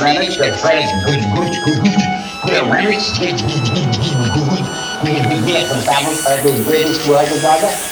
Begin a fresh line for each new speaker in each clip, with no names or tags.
French, the
French, good, good, good, good. The French, good, good, good,
good, good. We
get the family of the greatest world of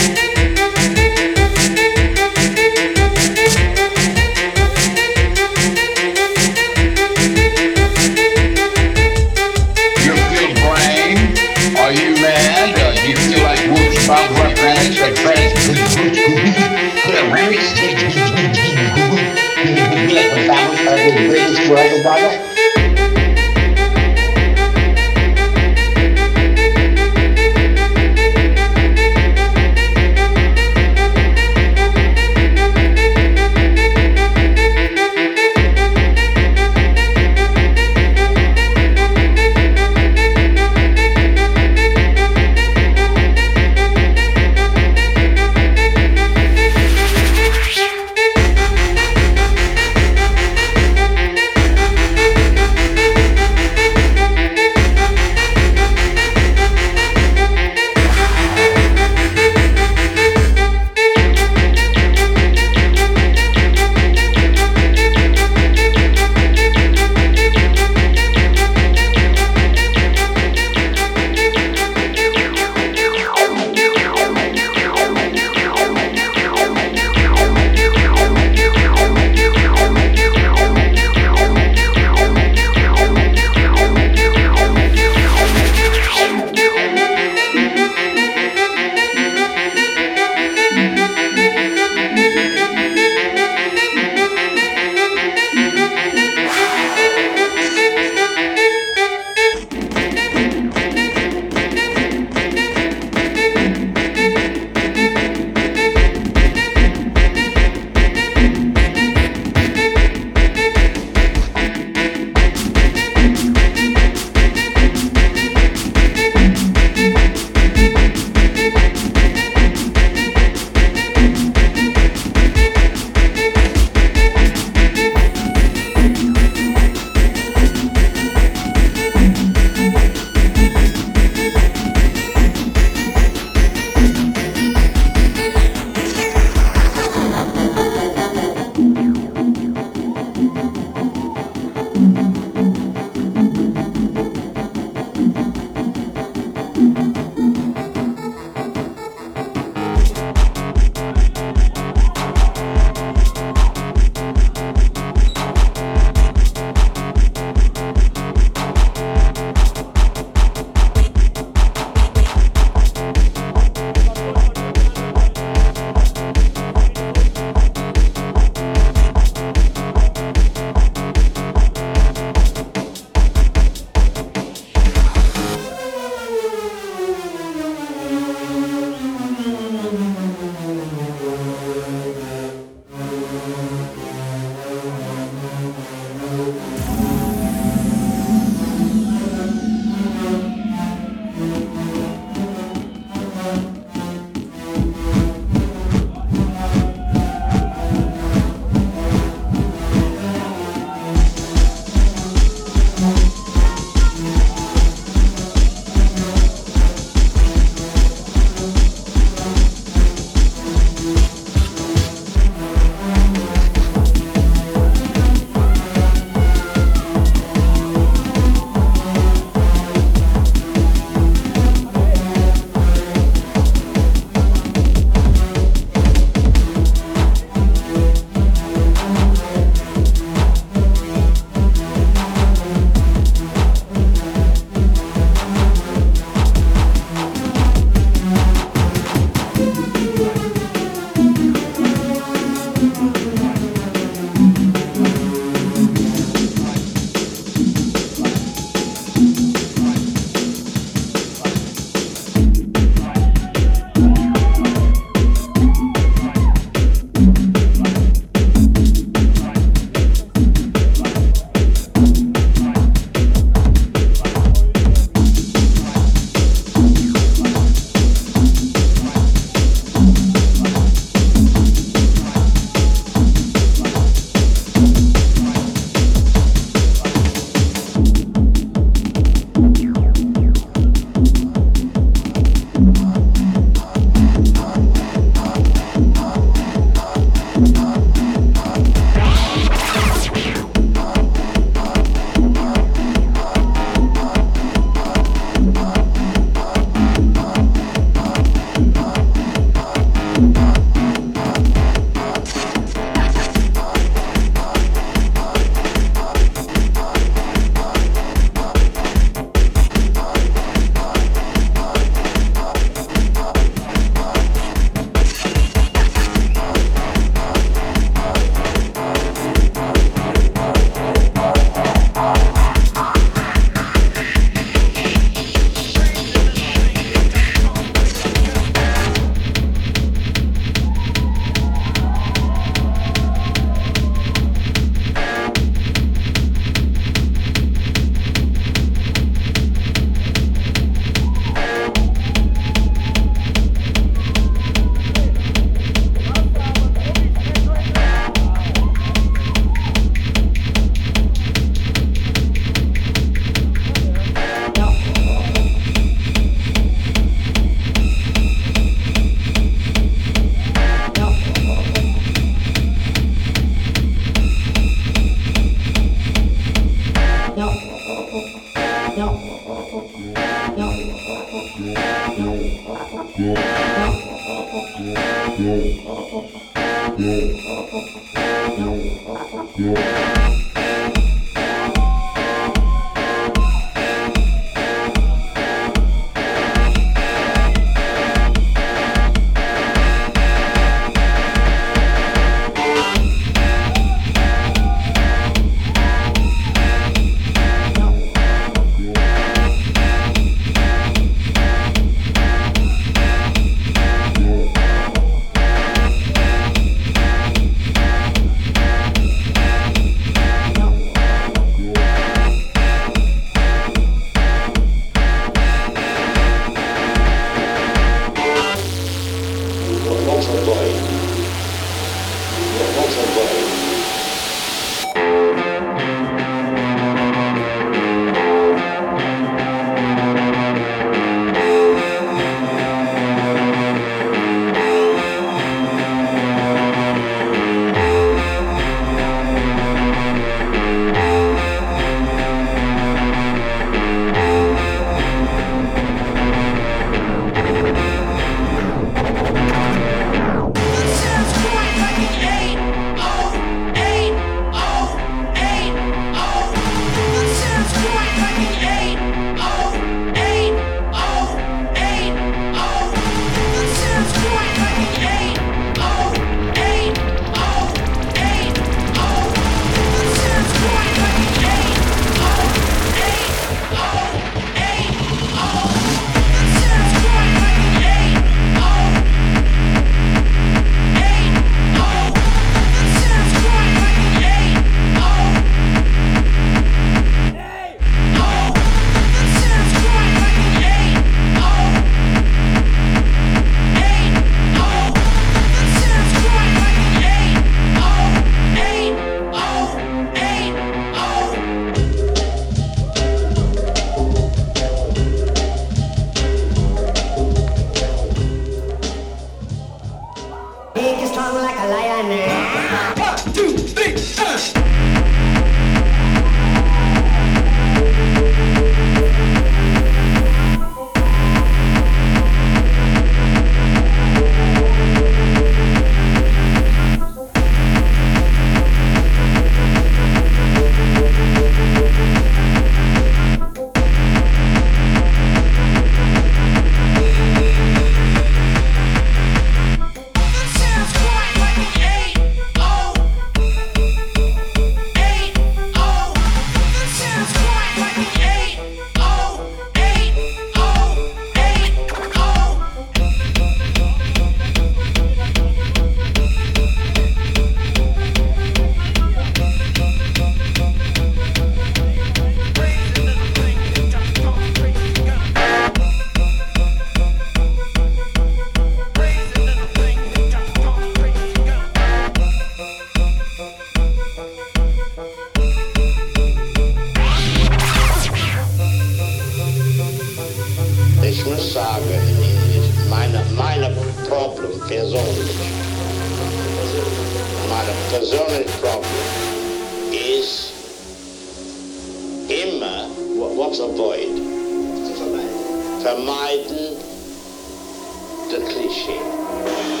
das Klischee.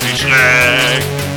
each leg.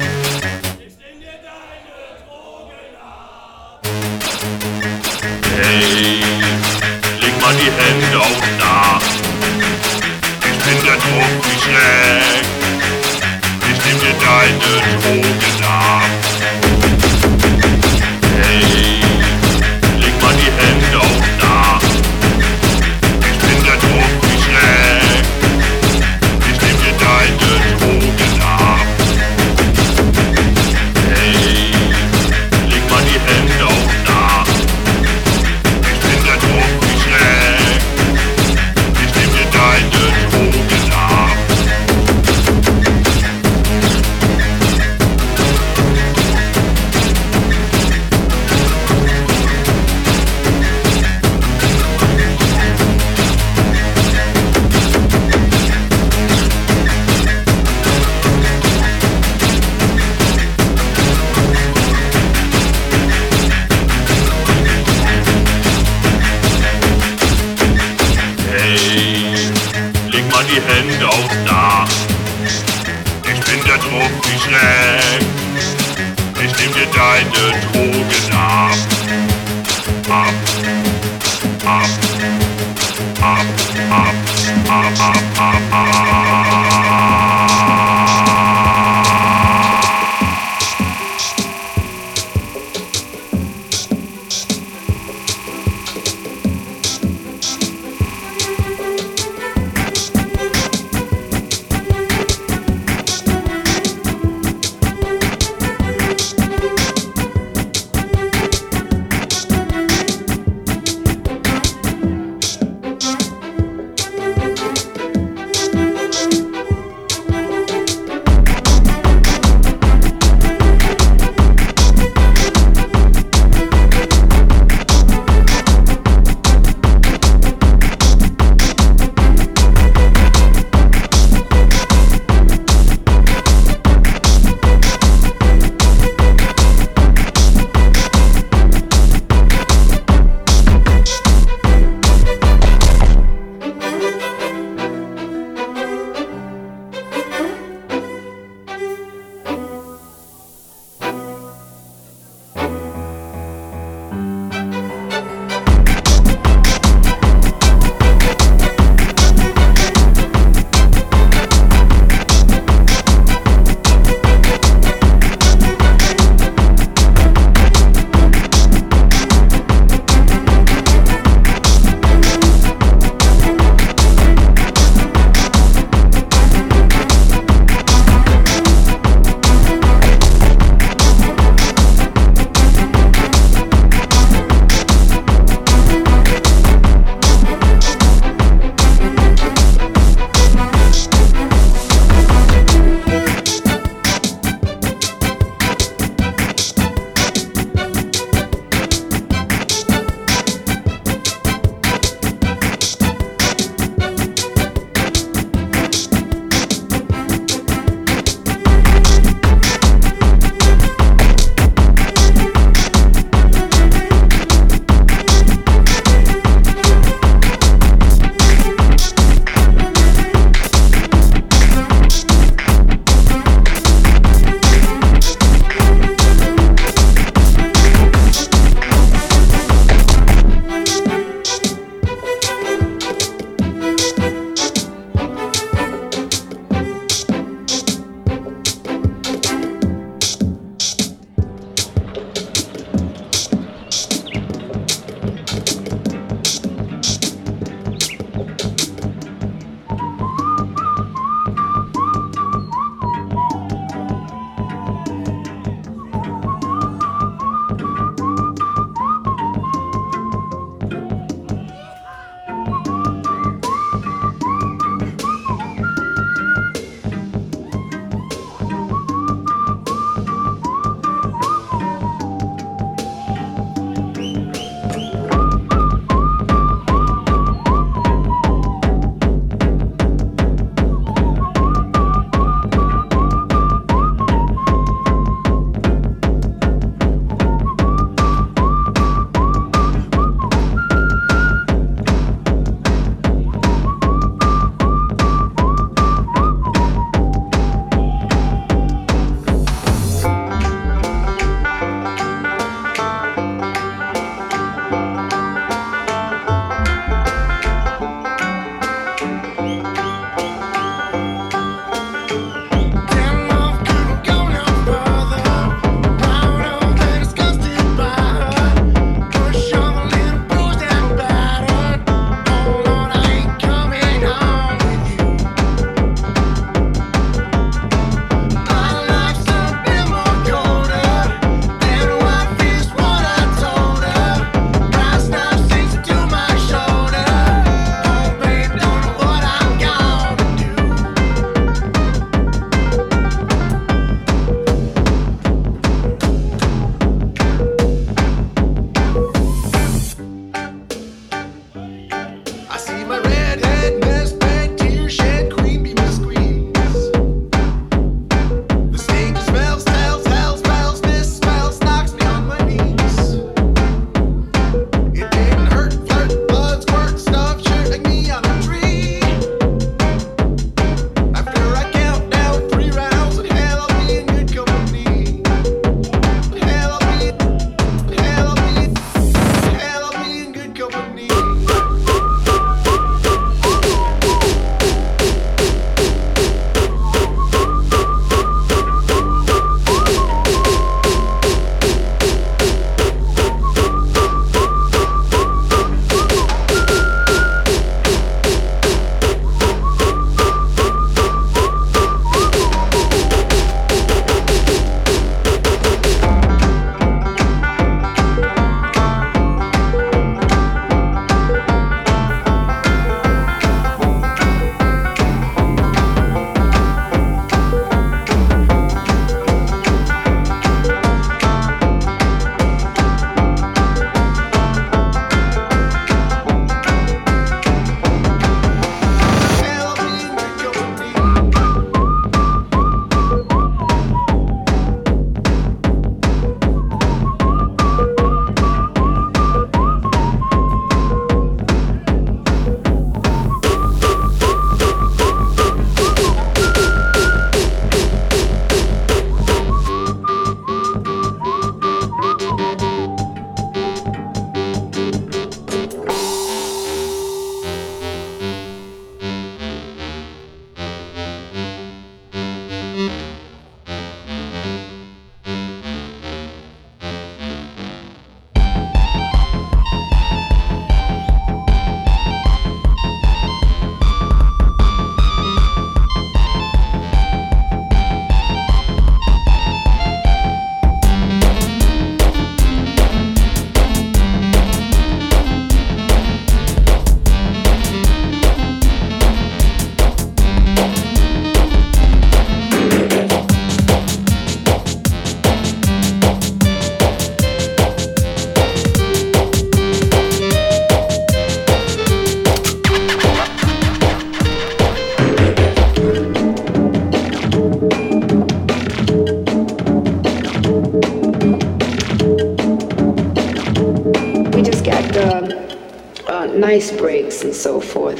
And so forth.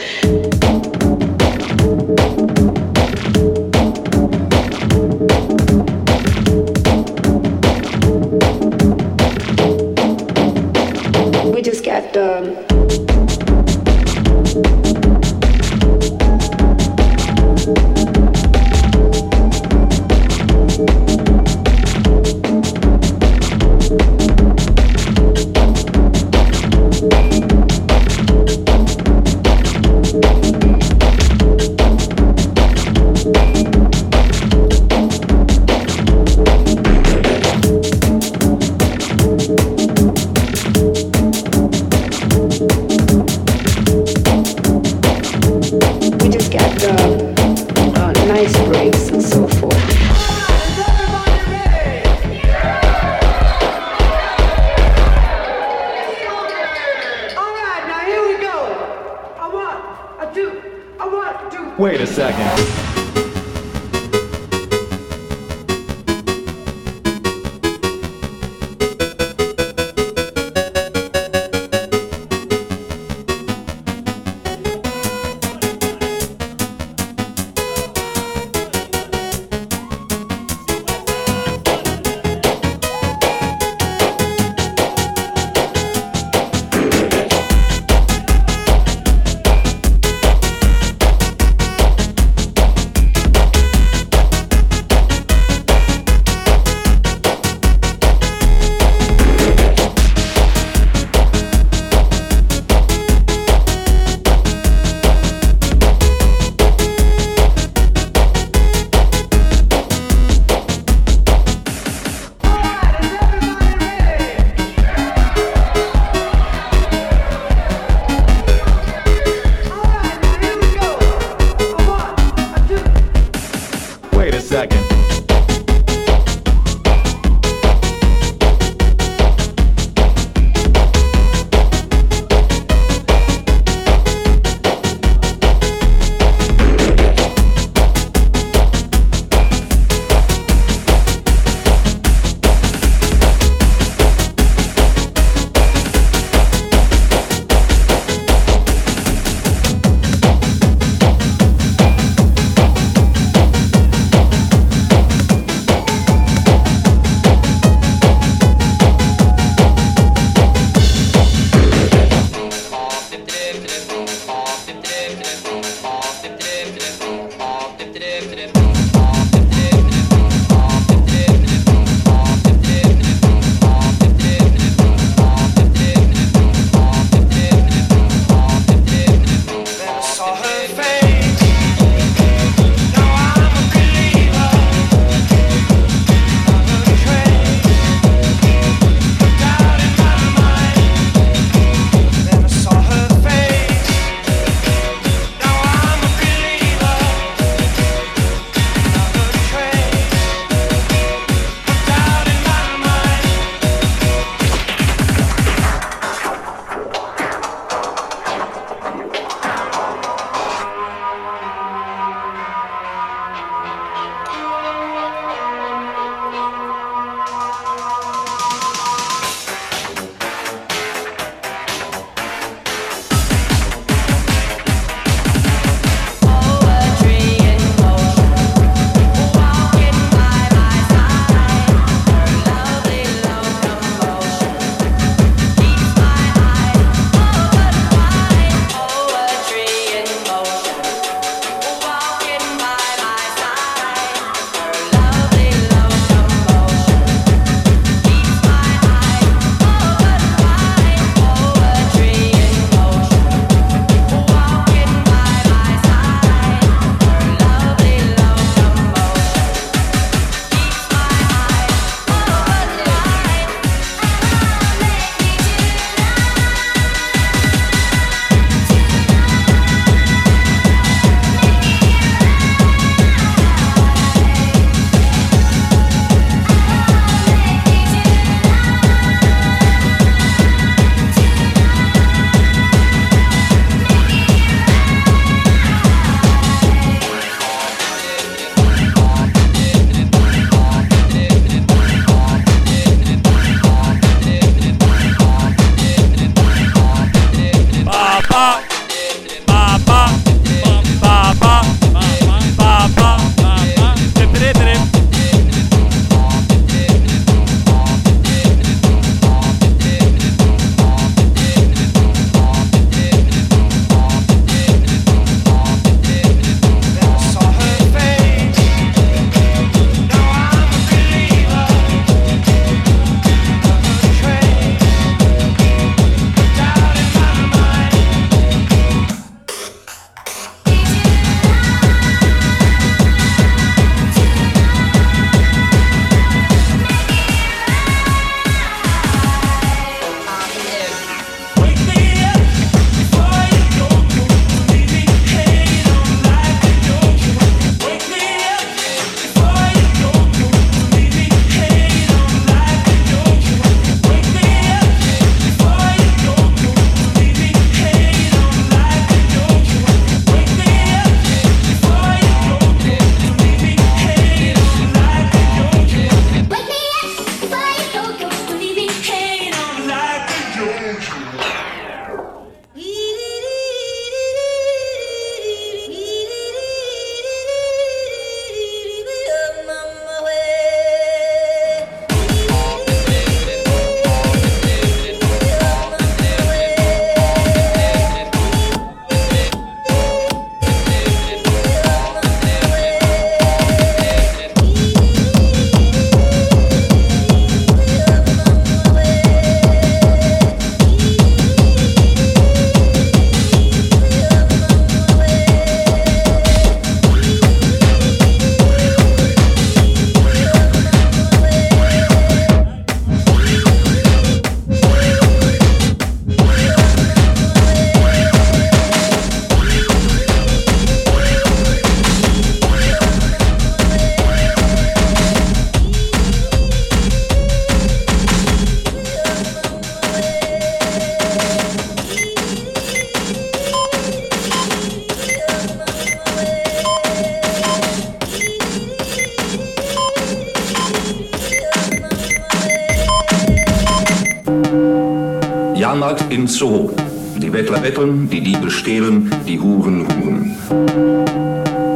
betteln, die Diebe stehlen, die Huren huren.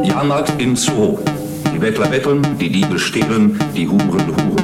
Jahrmarkt im Zoo. Die Bettler betteln, die Diebe stehlen, die Huren huren.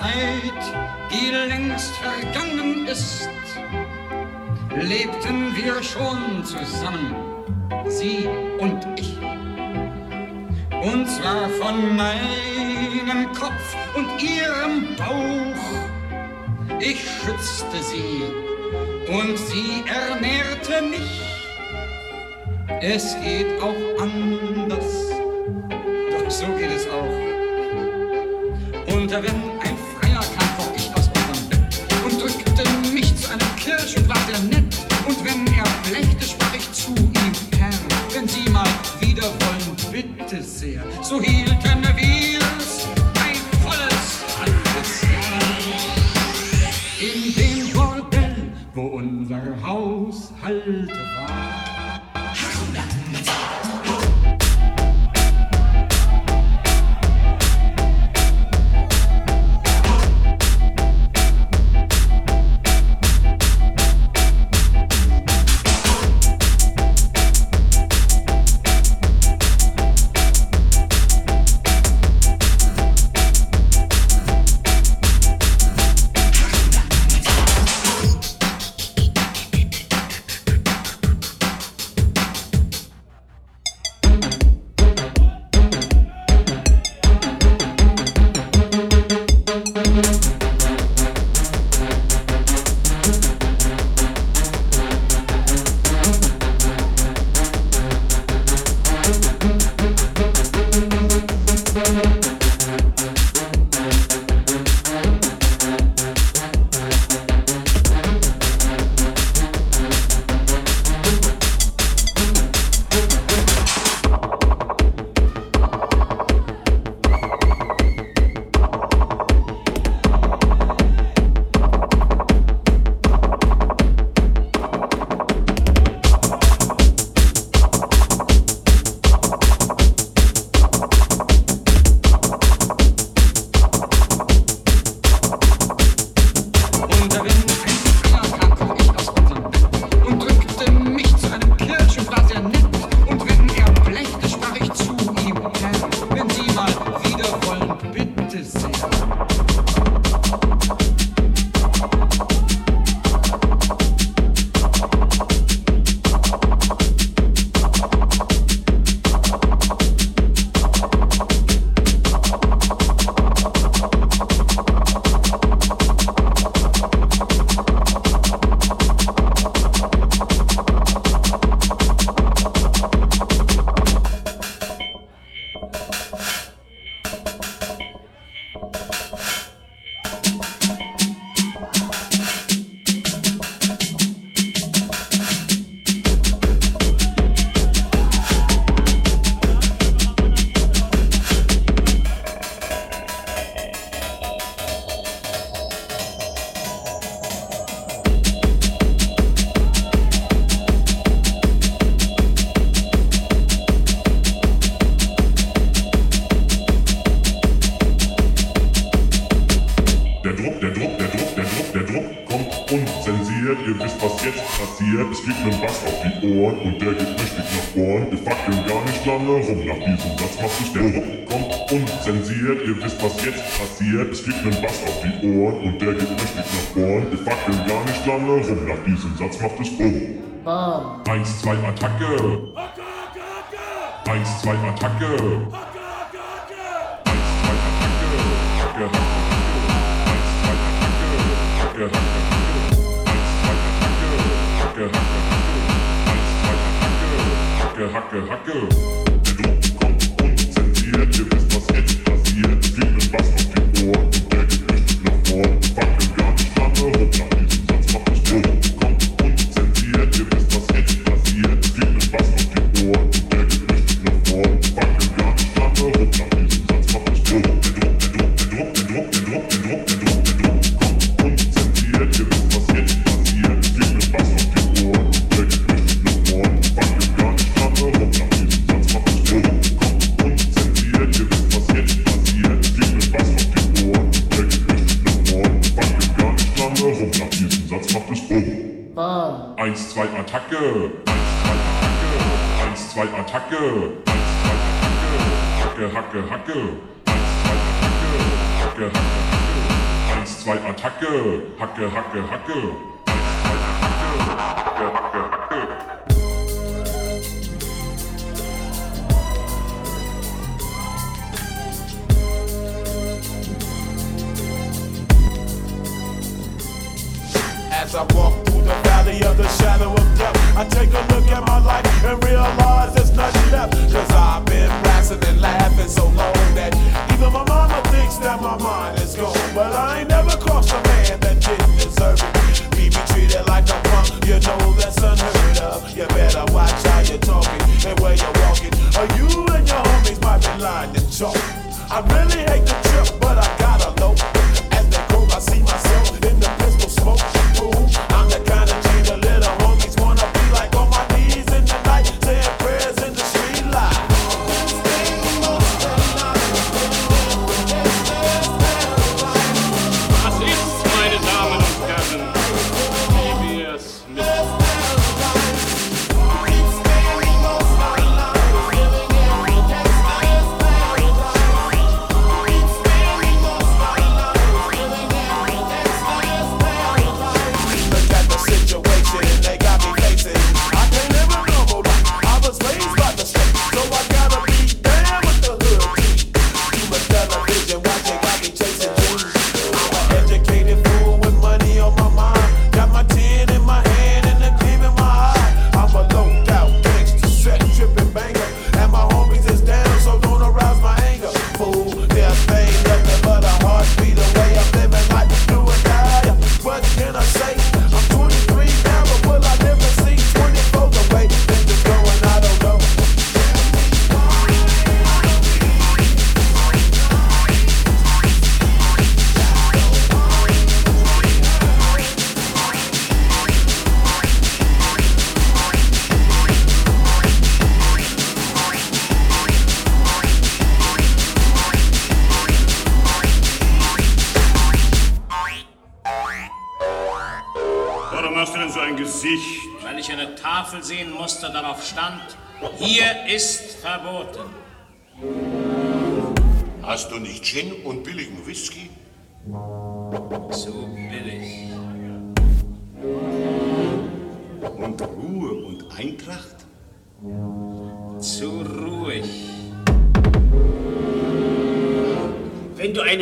Zeit, die längst vergangen ist, lebten wir schon zusammen, sie und ich. Und zwar von meinem Kopf und ihrem Bauch. Ich schützte sie und sie ernährte mich. Es geht auch anders, doch so geht es auch.
Unter Wind Diesen Satz macht es BOOM. BAM. 1, 2, Attacke. Attacke, Attacke. 1, 2, Attacke. Attacke, Attacke. 1, 2, Attacke. Attacke, Attacke. 1, 2, Attacke. Attacke,
Attacke.
1, 2, Attacke. Attacke, Attacke. Hacke, Hacke, Hacke. Hacke, Hacke. Attacke. Hacke, Hacke,
Hacke.
Eins, zwei, Attacke. Hacke, Hacke, Hacke. Eins, zwei, Attacke. Hacke, Hacke, Hacke.
As I
soul.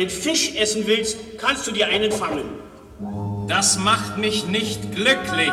einen Fisch essen willst, kannst du dir einen fangen.
Das macht mich nicht glücklich.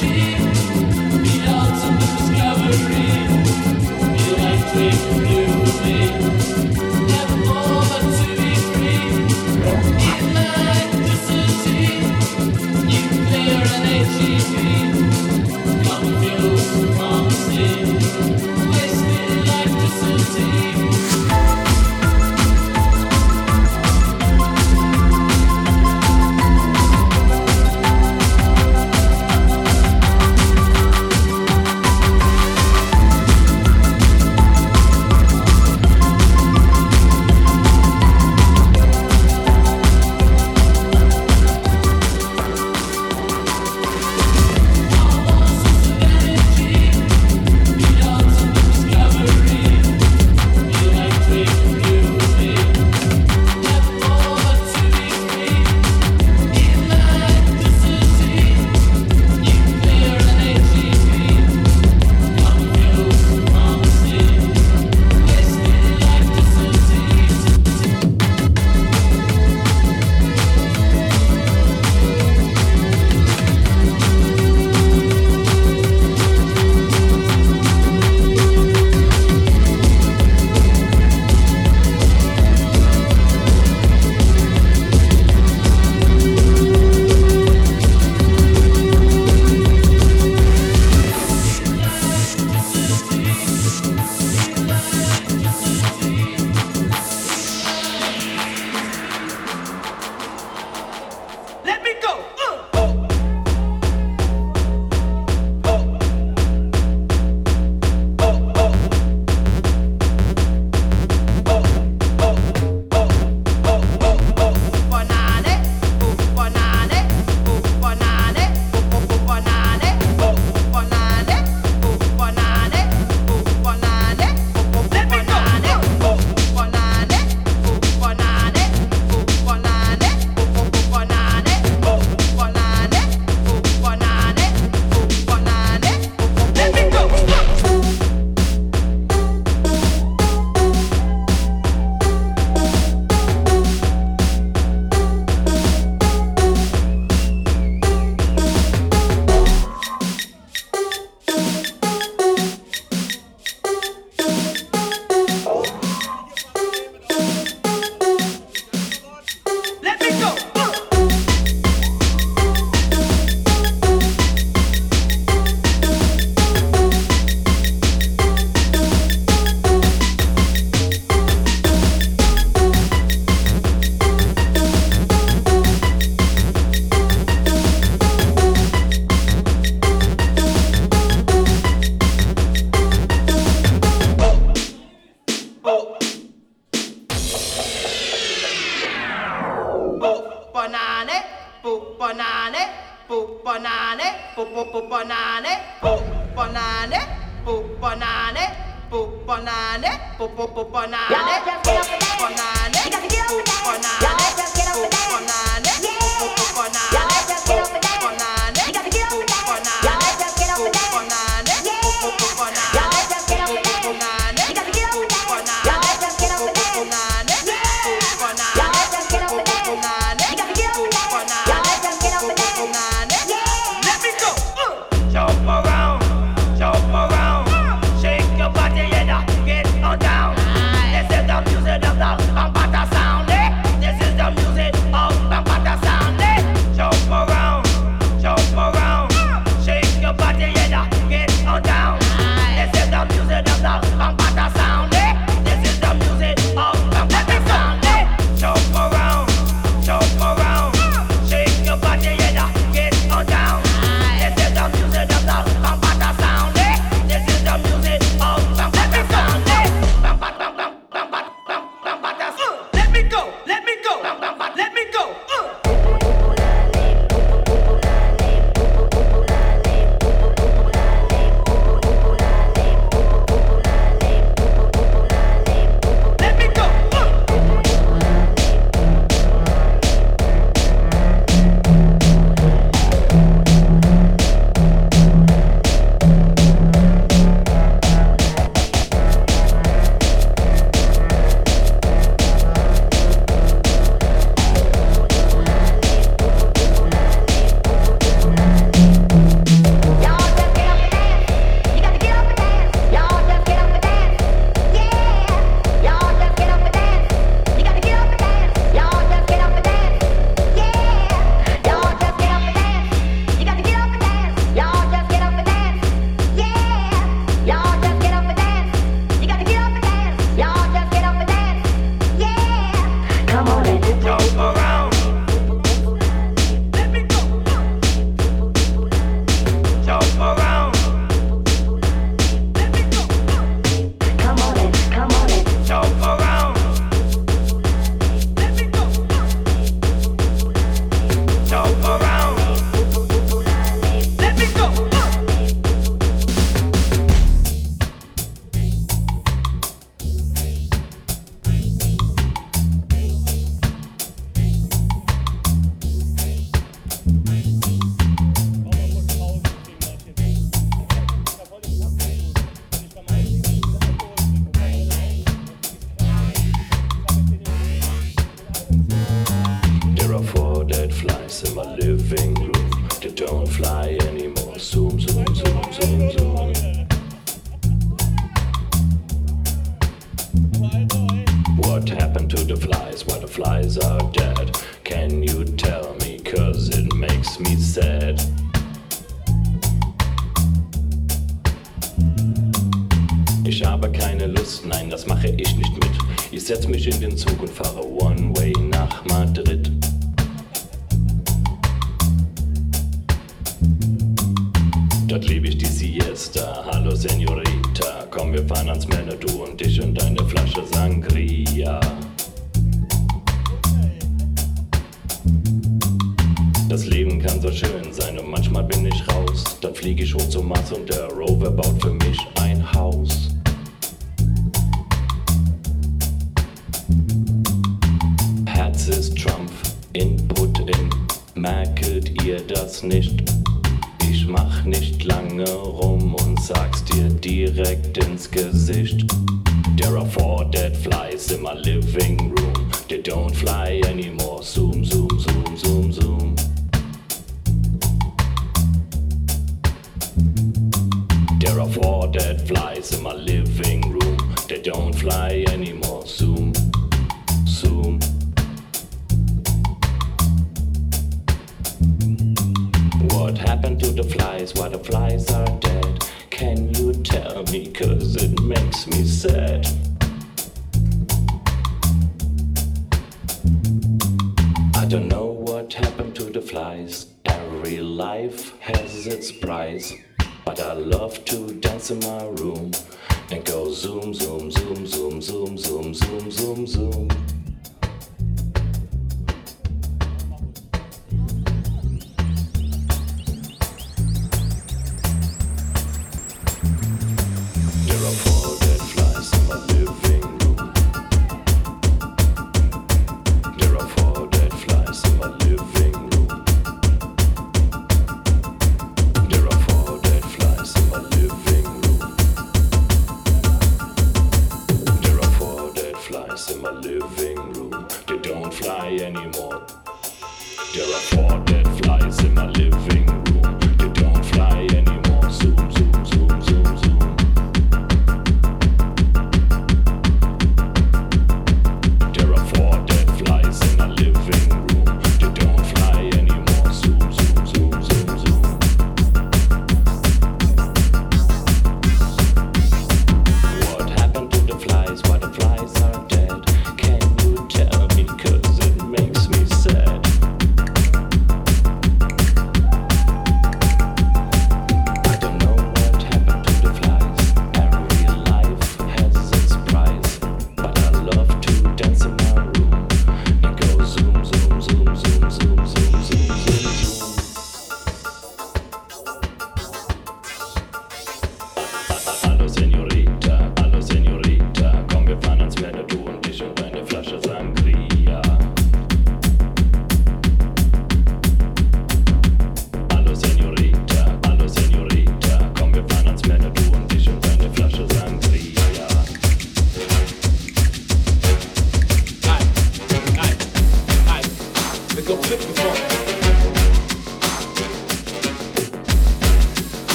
She